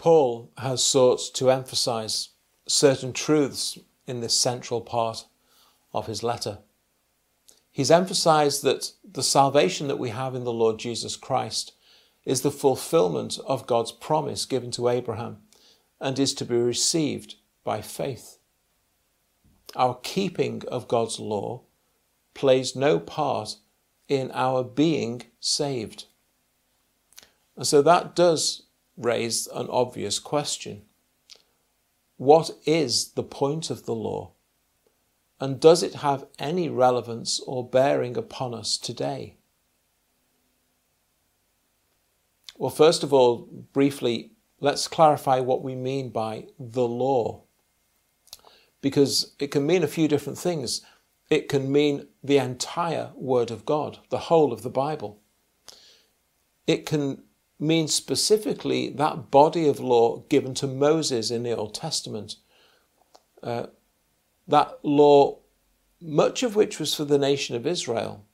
Paul has sought to emphasize certain truths in this central part of his letter. He's emphasized that the salvation that we have in the Lord Jesus Christ is the fulfillment of God's promise given to Abraham and is to be received by faith. Our keeping of God's law plays no part in our being saved. And so that does raise an obvious question. What is the point of the law? And does it have any relevance or bearing upon us today? Well, first of all, briefly, let's clarify what we mean by the law. Because it can mean a few different things. It can mean the entire Word of God, the whole of the Bible. It can mean specifically that body of law given to Moses in the Old Testament. Uh, that law, much of which was for the nation of Israel,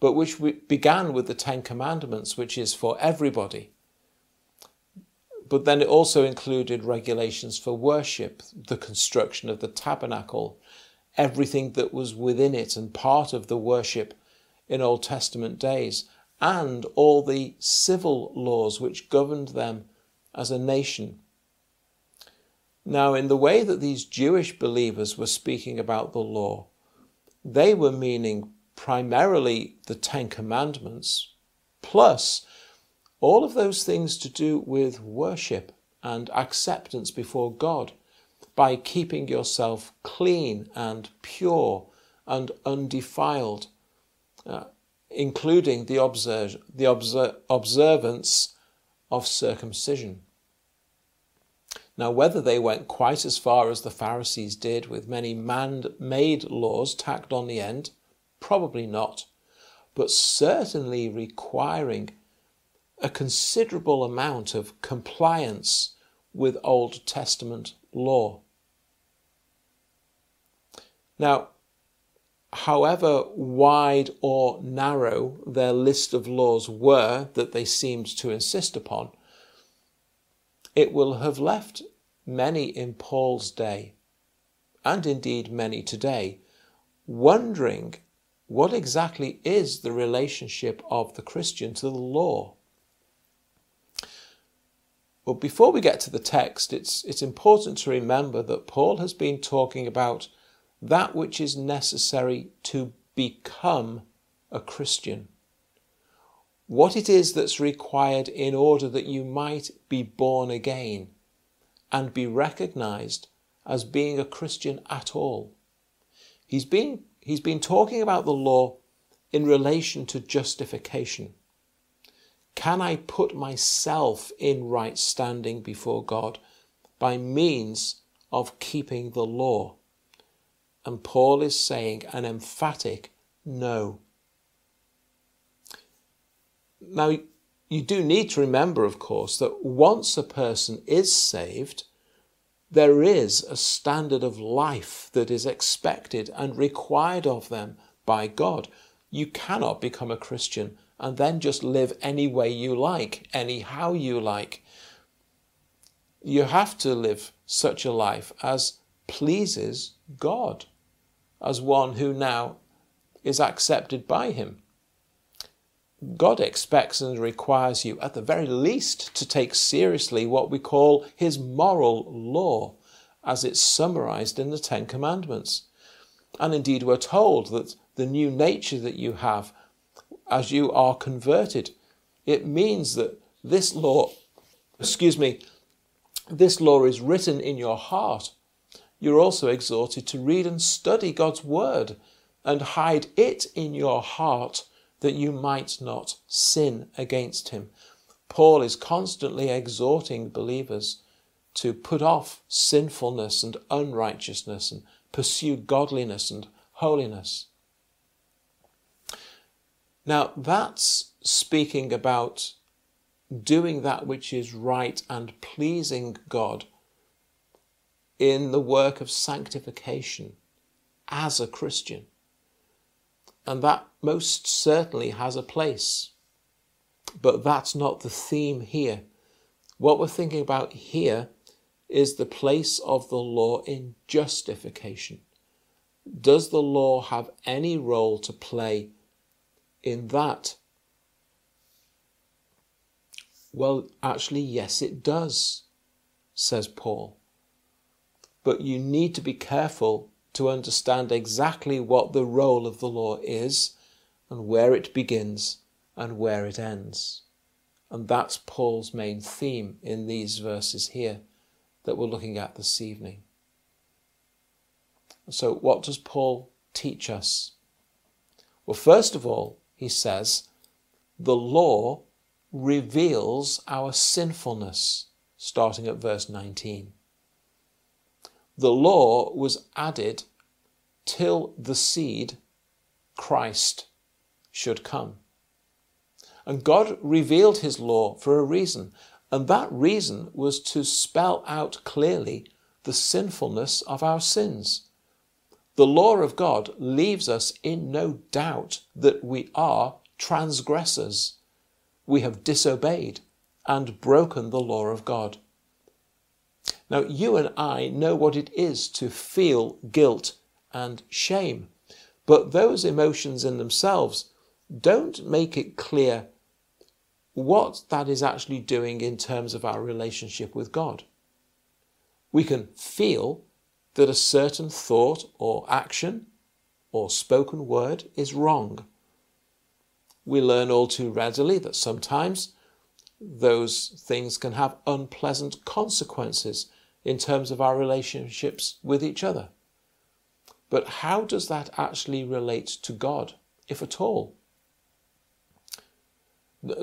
but which began with the Ten Commandments, which is for everybody. But then it also included regulations for worship, the construction of the tabernacle, everything that was within it and part of the worship in Old Testament days, and all the civil laws which governed them as a nation. Now, in the way that these Jewish believers were speaking about the law, they were meaning primarily the Ten Commandments, plus all of those things to do with worship and acceptance before God by keeping yourself clean and pure and undefiled, uh, including the, observe, the obser- observance of circumcision. Now, whether they went quite as far as the Pharisees did with many man made laws tacked on the end, probably not, but certainly requiring a considerable amount of compliance with Old Testament law. Now, however wide or narrow their list of laws were that they seemed to insist upon, it will have left many in Paul's day, and indeed many today, wondering what exactly is the relationship of the Christian to the law. Well, before we get to the text, it's, it's important to remember that Paul has been talking about that which is necessary to become a Christian what it is that's required in order that you might be born again and be recognized as being a Christian at all. He's been, he's been talking about the law in relation to justification. Can I put myself in right standing before God by means of keeping the law? And Paul is saying an emphatic no. Now, you do need to remember, of course, that once a person is saved, there is a standard of life that is expected and required of them by God. You cannot become a Christian and then just live any way you like, anyhow you like. You have to live such a life as pleases God, as one who now is accepted by Him. God expects and requires you, at the very least, to take seriously what we call His moral law, as it's summarized in the Ten Commandments. And indeed, we're told that the new nature that you have as you are converted, it means that this law, excuse me, this law is written in your heart. You're also exhorted to read and study God's Word and hide it in your heart that you might not sin against him. Paul is constantly exhorting believers to put off sinfulness and unrighteousness and pursue godliness and holiness. Now, that's speaking about doing that which is right and pleasing God in the work of sanctification as a Christian. And that most certainly has a place. But that's not the theme here. What we're thinking about here is the place of the law in justification. Does the law have any role to play in that? Well, actually, yes, it does, says Paul. But you need to be careful to understand exactly what the role of the law is and where it begins and where it ends. And that's Paul's main theme in these verses here that we're looking at this evening. So, what does Paul teach us? Well, first of all, he says, the law reveals our sinfulness, starting at verse 19. The law was added till the seed, Christ, should come. And God revealed his law for a reason, and that reason was to spell out clearly the sinfulness of our sins. The law of God leaves us in no doubt that we are transgressors. We have disobeyed and broken the law of God. Now, you and I know what it is to feel guilt and shame, but those emotions in themselves don't make it clear what that is actually doing in terms of our relationship with God. We can feel that a certain thought or action or spoken word is wrong. We learn all too readily that sometimes those things can have unpleasant consequences in terms of our relationships with each other. But how does that actually relate to God, if at all?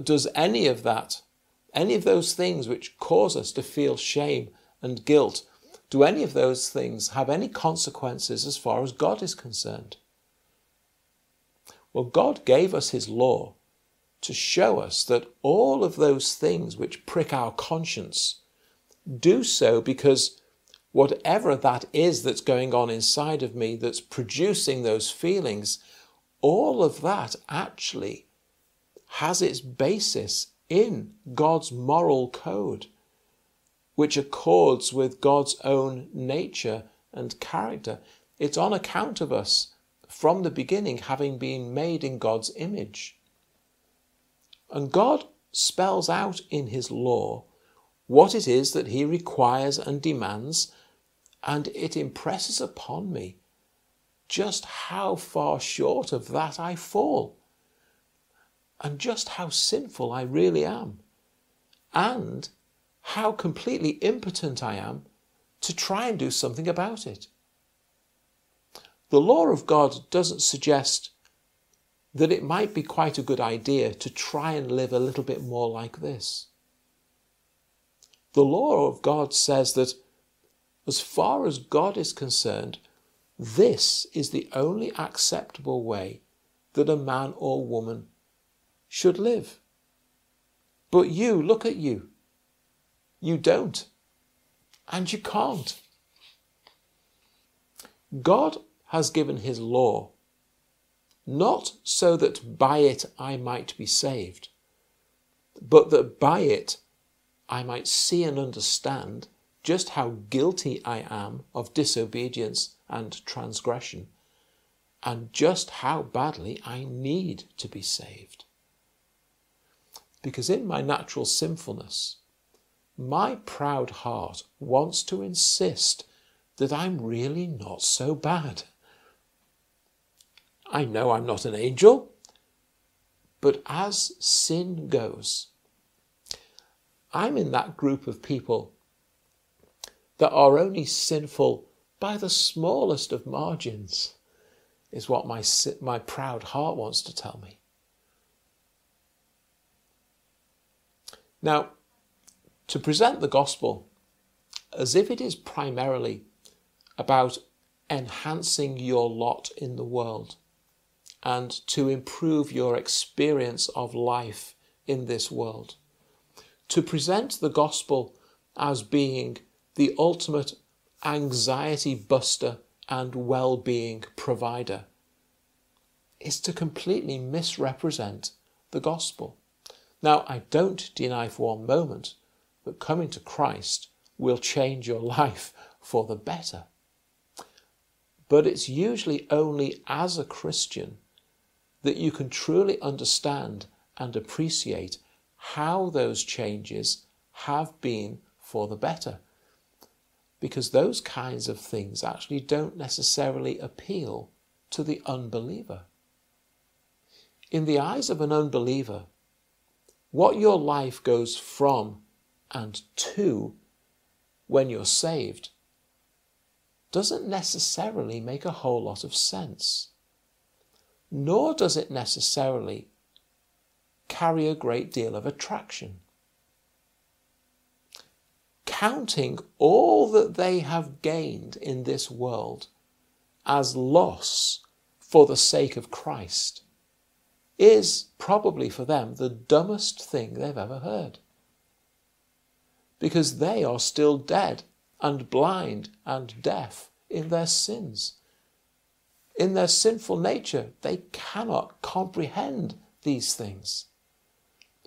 Does any of that, any of those things which cause us to feel shame and guilt, do any of those things have any consequences as far as God is concerned? Well, God gave us His law to show us that all of those things which prick our conscience do so because whatever that is that's going on inside of me that's producing those feelings, all of that actually has its basis in God's moral code, which accords with God's own nature and character. It's on account of us from the beginning having been made in God's image. And God spells out in His law what it is that He requires and demands, and it impresses upon me just how far short of that I fall and just how sinful I really am, and how completely impotent I am to try and do something about it. The law of God doesn't suggest that it might be quite a good idea to try and live a little bit more like this. The law of God says that as far as God is concerned, this is the only acceptable way that a man or woman should live. But you, look at you. You don't. And you can't. God has given his law not so that by it I might be saved, but that by it I might see and understand just how guilty I am of disobedience and transgression, and just how badly I need to be saved. Because in my natural sinfulness, my proud heart wants to insist that I'm really not so bad. I know I'm not an angel, but as sin goes, I'm in that group of people that are only sinful by the smallest of margins, is what my, my proud heart wants to tell me. Now, to present the gospel as if it is primarily about enhancing your lot in the world and to improve your experience of life in this world. To present the gospel as being the ultimate anxiety buster and well being provider is to completely misrepresent the gospel. Now, I don't deny for one moment that coming to Christ will change your life for the better. But it's usually only as a Christian that you can truly understand and appreciate how those changes have been for the better. Because those kinds of things actually don't necessarily appeal to the unbeliever. In the eyes of an unbeliever, what your life goes from and to when you're saved doesn't necessarily make a whole lot of sense. Nor does it necessarily carry a great deal of attraction. Counting all that they have gained in this world as loss for the sake of Christ is probably for them the dumbest thing they've ever heard. Because they are still dead and blind and deaf in their sins. In their sinful nature, they cannot comprehend these things.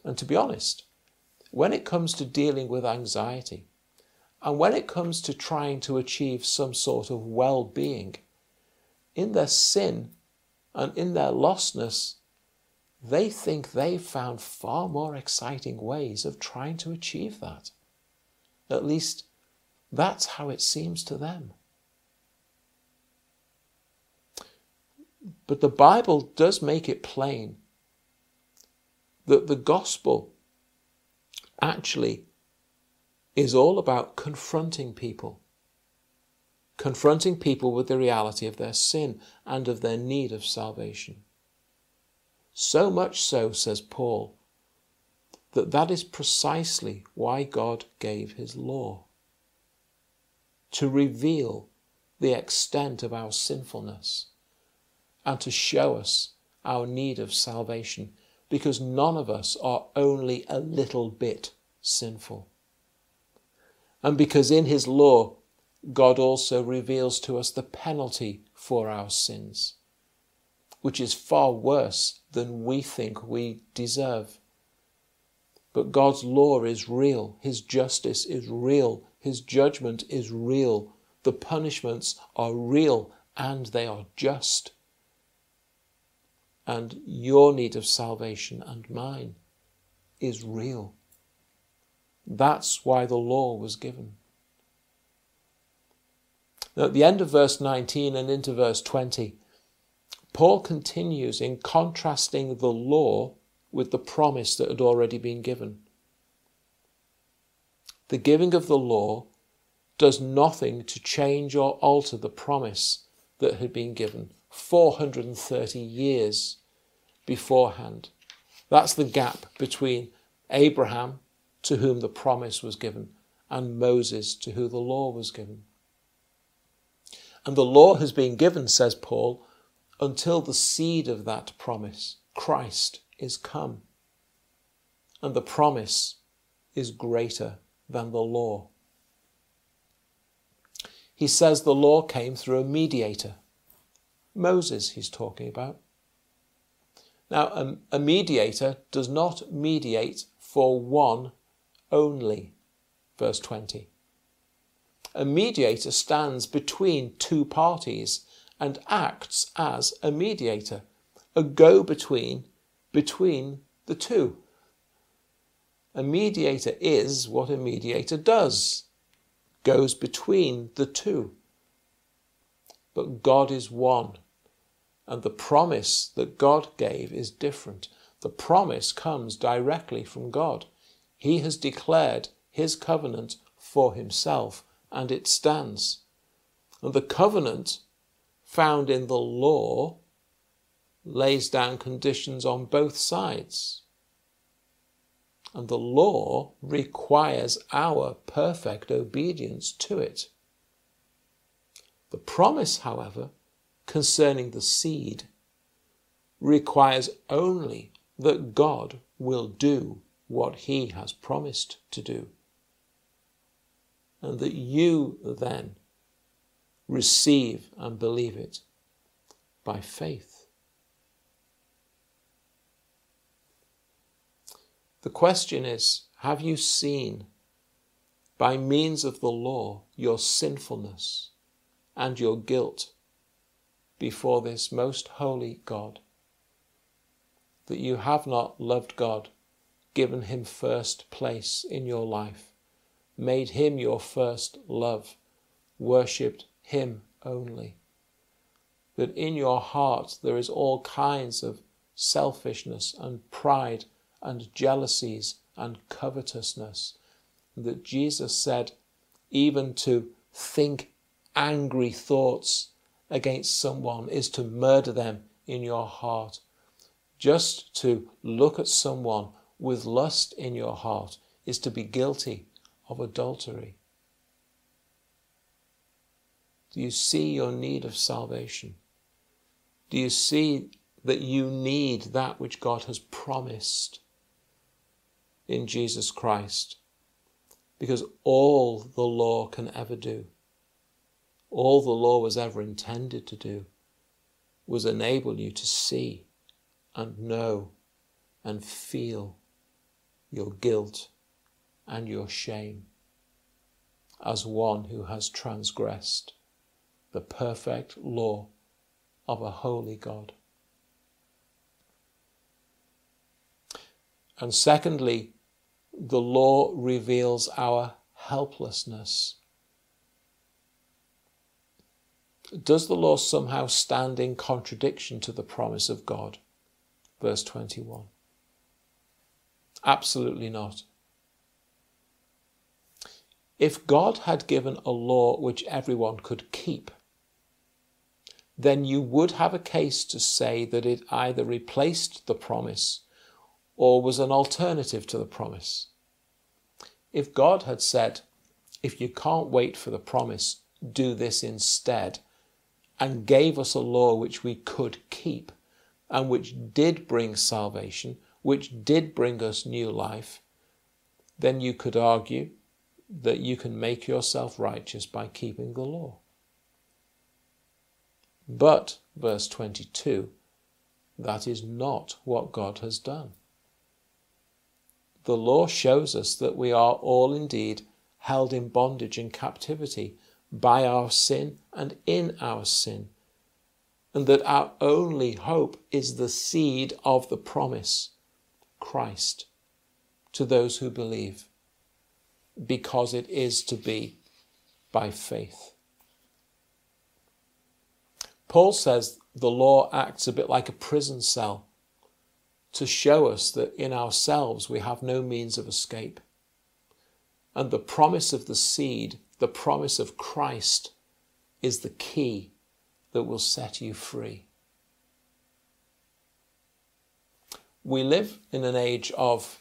And to be honest, when it comes to dealing with anxiety, and when it comes to trying to achieve some sort of well being, in their sin and in their lostness, they think they've found far more exciting ways of trying to achieve that. At least, that's how it seems to them. But the Bible does make it plain that the gospel actually is all about confronting people. Confronting people with the reality of their sin and of their need of salvation. So much so, says Paul, that that is precisely why God gave his law. To reveal the extent of our sinfulness and to show us our need of salvation because none of us are only a little bit sinful. And because in His law, God also reveals to us the penalty for our sins, which is far worse than we think we deserve. But God's law is real, His justice is real, His judgment is real, the punishments are real, and they are just and your need of salvation and mine is real. That's why the law was given. Now, at the end of verse 19 and into verse 20, Paul continues in contrasting the law with the promise that had already been given. The giving of the law does nothing to change or alter the promise that had been given 430 years beforehand. That's the gap between Abraham, to whom the promise was given, and Moses, to whom the law was given. And the law has been given, says Paul, until the seed of that promise, Christ, is come. And the promise is greater than the law. He says the law came through a mediator. Moses, he's talking about. Now, a, a mediator does not mediate for one only. Verse 20. A mediator stands between two parties and acts as a mediator, a go between between the two. A mediator is what a mediator does, goes between the two. But God is one. And the promise that God gave is different. The promise comes directly from God. He has declared his covenant for himself, and it stands. And the covenant found in the law lays down conditions on both sides. And the law requires our perfect obedience to it. The promise, however, concerning the seed requires only that God will do what he has promised to do. And that you then receive and believe it by faith. The question is have you seen by means of the law your sinfulness and your guilt before this most holy God, that you have not loved God, given him first place in your life, made him your first love, worshipped him only. That in your heart there is all kinds of selfishness and pride and jealousies and covetousness. That Jesus said, even to think angry thoughts against someone is to murder them in your heart. Just to look at someone with lust in your heart is to be guilty of adultery. Do you see your need of salvation? Do you see that you need that which God has promised in Jesus Christ? Because all the law can ever do all the law was ever intended to do was enable you to see and know and feel your guilt and your shame as one who has transgressed the perfect law of a holy God. And secondly, the law reveals our helplessness Does the law somehow stand in contradiction to the promise of God? Verse 21. Absolutely not. If God had given a law which everyone could keep, then you would have a case to say that it either replaced the promise or was an alternative to the promise. If God had said, if you can't wait for the promise, do this instead, and gave us a law which we could keep and which did bring salvation, which did bring us new life, then you could argue that you can make yourself righteous by keeping the law. But, verse 22, that is not what God has done. The law shows us that we are all indeed held in bondage and captivity by our sin and in our sin, and that our only hope is the seed of the promise, Christ, to those who believe, because it is to be by faith. Paul says the law acts a bit like a prison cell to show us that in ourselves we have no means of escape. And the promise of the seed the promise of Christ is the key that will set you free. We live in an age of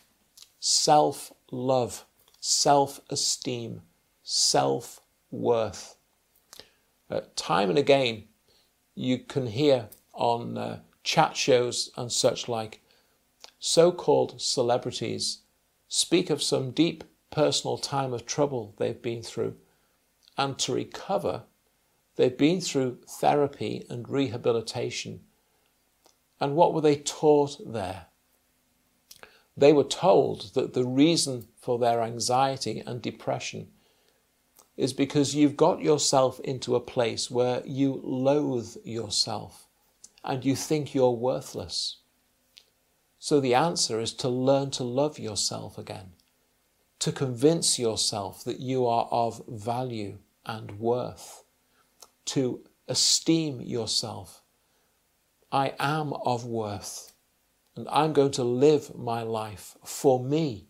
self love, self esteem, self worth. Uh, time and again, you can hear on uh, chat shows and such like so called celebrities speak of some deep personal time of trouble they've been through and to recover, they've been through therapy and rehabilitation. And what were they taught there? They were told that the reason for their anxiety and depression is because you've got yourself into a place where you loathe yourself and you think you're worthless. So the answer is to learn to love yourself again to convince yourself that you are of value and worth, to esteem yourself. I am of worth, and I'm going to live my life for me.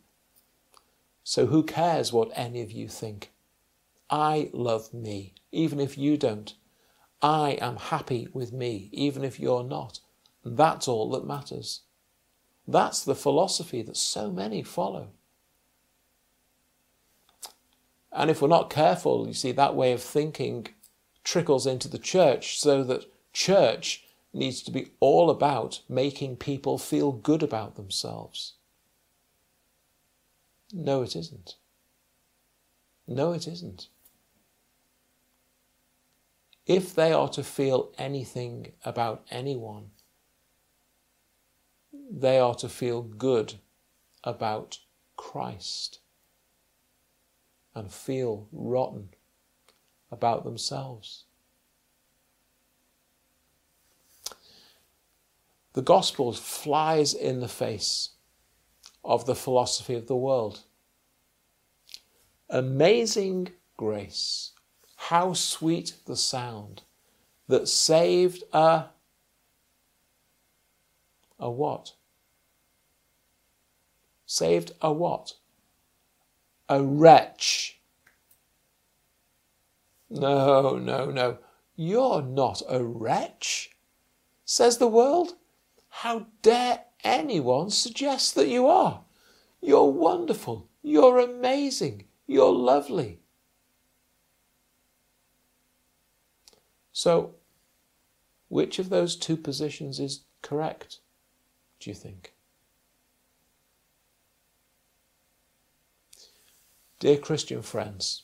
So who cares what any of you think? I love me, even if you don't. I am happy with me, even if you're not. And that's all that matters. That's the philosophy that so many follow. And if we're not careful, you see, that way of thinking trickles into the church so that church needs to be all about making people feel good about themselves. No, it isn't. No, it isn't. If they are to feel anything about anyone, they are to feel good about Christ. And feel rotten about themselves. The gospel flies in the face of the philosophy of the world. Amazing grace, how sweet the sound that saved a a what? Saved a what? A wretch. No, no, no. You're not a wretch, says the world. How dare anyone suggest that you are? You're wonderful. You're amazing. You're lovely. So, which of those two positions is correct? do you think? Dear Christian friends,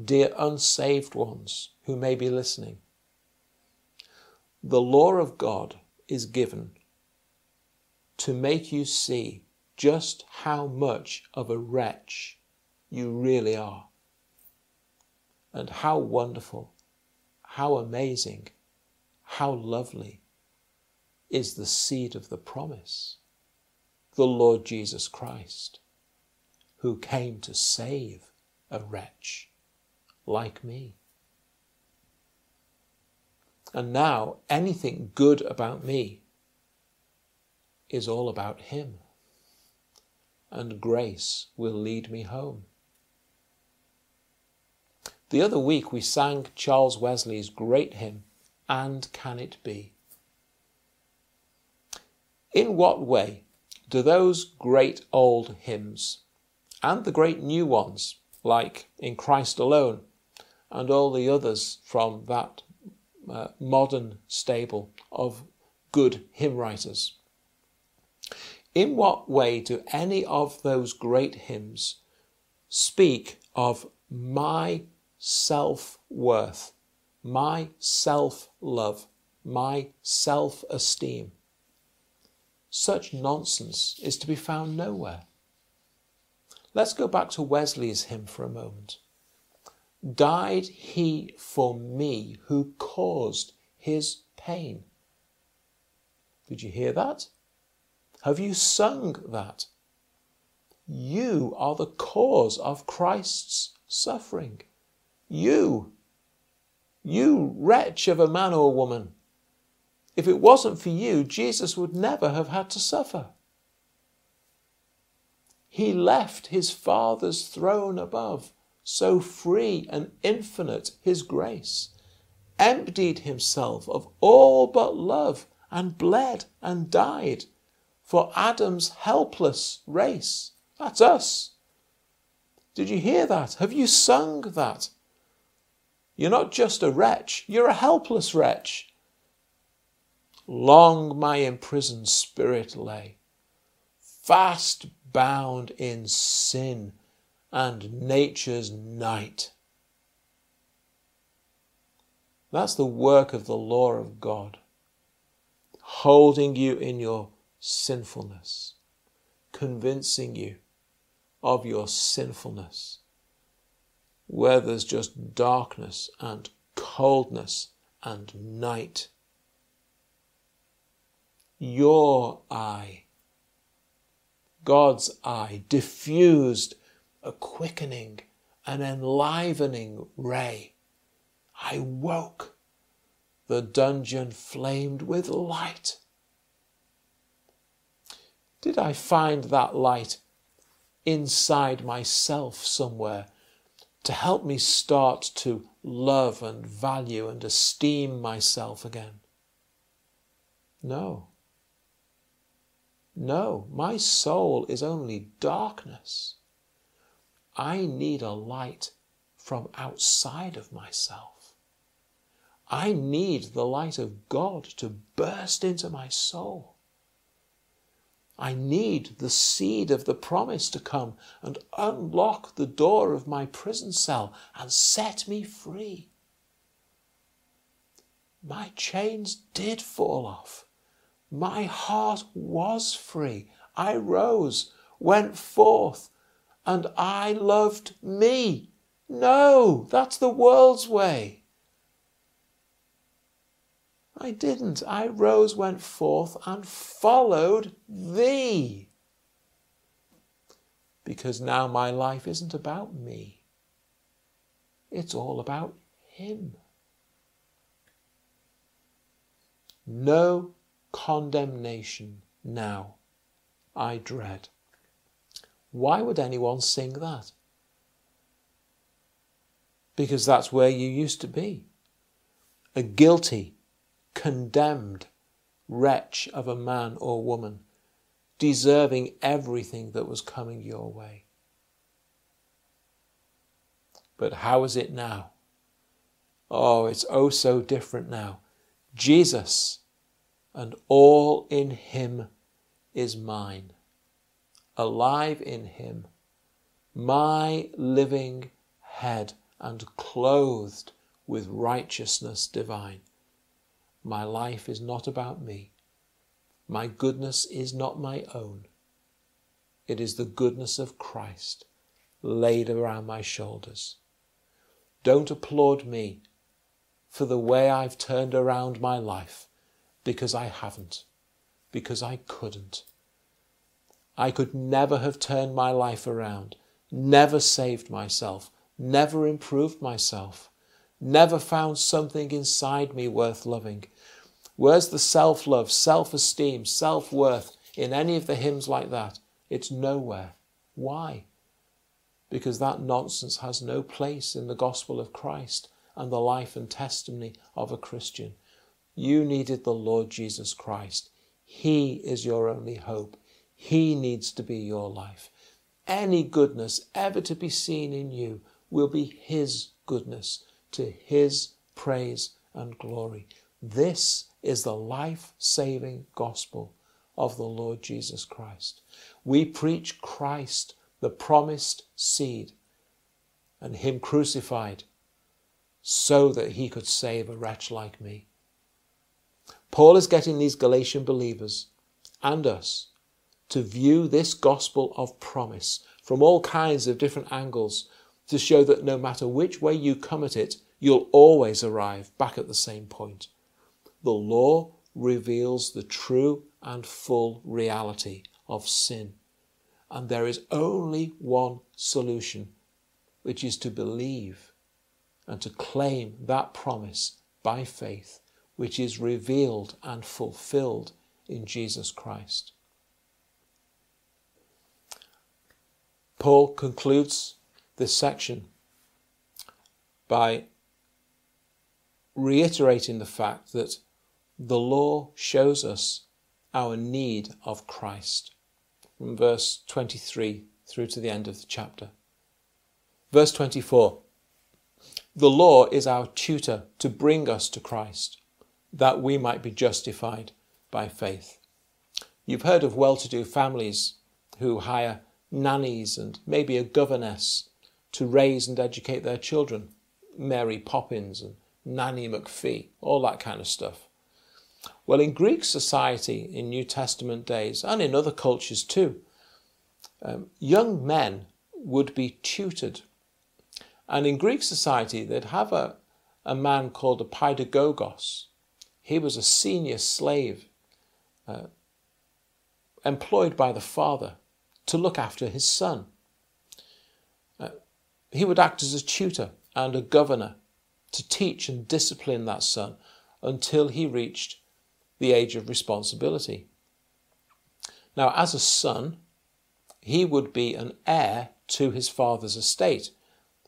dear unsaved ones who may be listening, the law of God is given to make you see just how much of a wretch you really are, and how wonderful, how amazing, how lovely is the seed of the promise, the Lord Jesus Christ, who came to save a wretch like me. And now anything good about me is all about Him. And grace will lead me home. The other week we sang Charles Wesley's great hymn, And Can It Be? In what way do those great old hymns and the great new ones, like In Christ Alone, and all the others from that uh, modern stable of good hymn writers, in what way do any of those great hymns speak of my self worth, my self love, my self esteem? Such nonsense is to be found nowhere. Let's go back to Wesley's hymn for a moment. Died he for me who caused his pain? Did you hear that? Have you sung that? You are the cause of Christ's suffering. You, you wretch of a man or woman, if it wasn't for you, Jesus would never have had to suffer. He left his Father's throne above, so free and infinite his grace, emptied himself of all but love, and bled and died for Adam's helpless race. That's us. Did you hear that? Have you sung that? You're not just a wretch, you're a helpless wretch. Long my imprisoned spirit lay, fast bound in sin and nature's night. That's the work of the law of God, holding you in your sinfulness, convincing you of your sinfulness, where there's just darkness and coldness and night your God's eye, diffused a quickening, an enlivening ray. I woke. The dungeon flamed with light. Did I find that light inside myself somewhere to help me start to love and value and esteem myself again? No. No, my soul is only darkness. I need a light from outside of myself. I need the light of God to burst into my soul. I need the seed of the promise to come and unlock the door of my prison cell and set me free. My chains did fall off. My heart was free. I rose, went forth, and I loved me. No, that's the world's way. I didn't. I rose, went forth, and followed thee. Because now my life isn't about me, it's all about him. No condemnation now I dread. Why would anyone sing that? Because that's where you used to be. A guilty, condemned wretch of a man or woman, deserving everything that was coming your way. But how is it now? Oh, it's oh so different now. Jesus and all in him is mine, alive in him, my living head, and clothed with righteousness divine. My life is not about me. My goodness is not my own. It is the goodness of Christ laid around my shoulders. Don't applaud me for the way I've turned around my life because I haven't, because I couldn't. I could never have turned my life around, never saved myself, never improved myself, never found something inside me worth loving. Where's the self love, self esteem, self worth in any of the hymns like that? It's nowhere. Why? Because that nonsense has no place in the gospel of Christ and the life and testimony of a Christian. You needed the Lord Jesus Christ. He is your only hope. He needs to be your life. Any goodness ever to be seen in you will be His goodness to His praise and glory. This is the life saving gospel of the Lord Jesus Christ. We preach Christ, the promised seed, and Him crucified so that He could save a wretch like me. Paul is getting these Galatian believers and us to view this gospel of promise from all kinds of different angles to show that no matter which way you come at it, you'll always arrive back at the same point. The law reveals the true and full reality of sin. And there is only one solution, which is to believe and to claim that promise by faith which is revealed and fulfilled in Jesus Christ. Paul concludes this section by reiterating the fact that the law shows us our need of Christ from verse 23 through to the end of the chapter. Verse 24 The law is our tutor to bring us to Christ that we might be justified by faith. You've heard of well to do families who hire nannies and maybe a governess to raise and educate their children. Mary Poppins and Nanny McPhee, all that kind of stuff. Well, in Greek society in New Testament days, and in other cultures too, um, young men would be tutored. And in Greek society, they'd have a, a man called a paidagogos, he was a senior slave uh, employed by the father to look after his son. Uh, he would act as a tutor and a governor to teach and discipline that son until he reached the age of responsibility. Now, as a son, he would be an heir to his father's estate.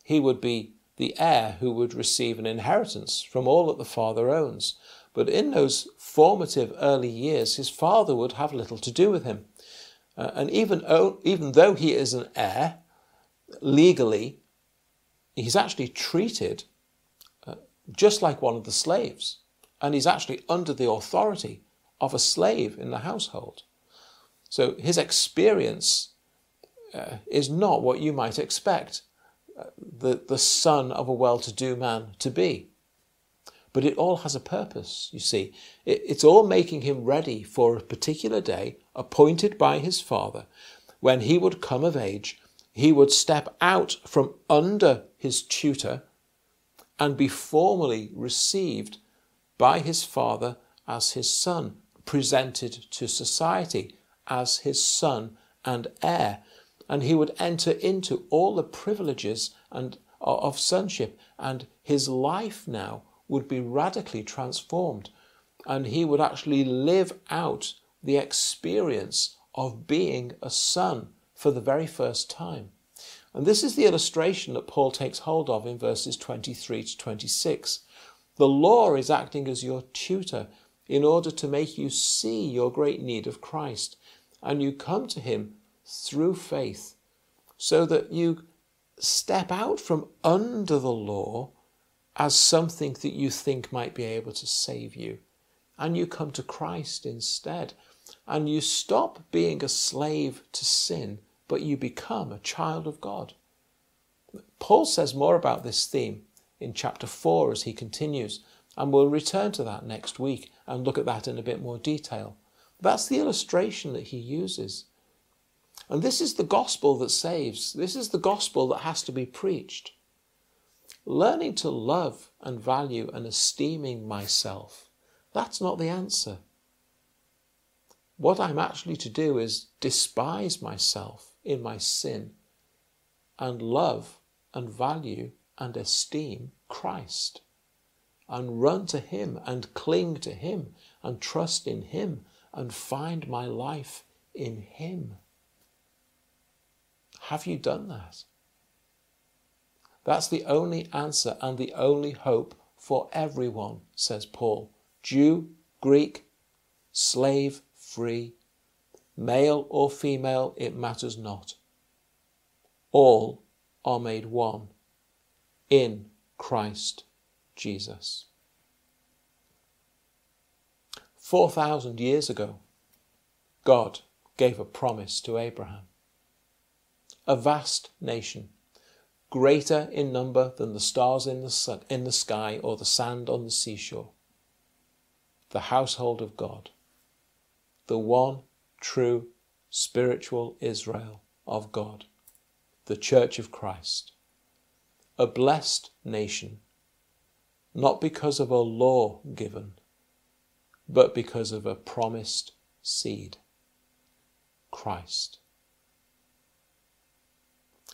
He would be the heir who would receive an inheritance from all that the father owns. But in those formative early years, his father would have little to do with him. Uh, and even, even though he is an heir, legally, he's actually treated uh, just like one of the slaves. And he's actually under the authority of a slave in the household. So his experience uh, is not what you might expect uh, the, the son of a well to do man to be. But it all has a purpose, you see. It, it's all making him ready for a particular day appointed by his father when he would come of age he would step out from under his tutor and be formally received by his father as his son, presented to society as his son and heir. And he would enter into all the privileges and of sonship, and his life now would be radically transformed. And he would actually live out the experience of being a son for the very first time. And this is the illustration that Paul takes hold of in verses 23 to 26. The law is acting as your tutor in order to make you see your great need of Christ, and you come to him through faith, so that you step out from under the law as something that you think might be able to save you, and you come to Christ instead, and you stop being a slave to sin but you become a child of God. Paul says more about this theme in chapter 4 as he continues, and we'll return to that next week and look at that in a bit more detail. That's the illustration that he uses. And this is the gospel that saves. This is the gospel that has to be preached. Learning to love and value and esteeming myself, that's not the answer. What I'm actually to do is despise myself in my sin and love and value and esteem Christ and run to Him and cling to Him and trust in Him and find my life in Him. Have you done that? That's the only answer and the only hope for everyone, says Paul Jew, Greek, slave, free, Male or female, it matters not. All are made one in Christ Jesus. 4,000 years ago, God gave a promise to Abraham. A vast nation, greater in number than the stars in the, sun, in the sky or the sand on the seashore. The household of God, the one true spiritual Israel of God, the Church of Christ, a blessed nation, not because of a law given, but because of a promised seed, Christ.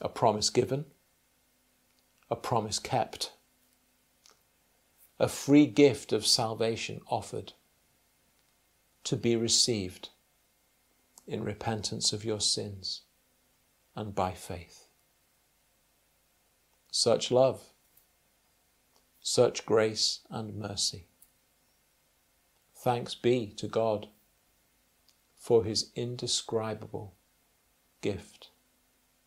A promise given, a promise kept, a free gift of salvation offered to be received in repentance of your sins and by faith. Such love, such grace and mercy. Thanks be to God for his indescribable gift.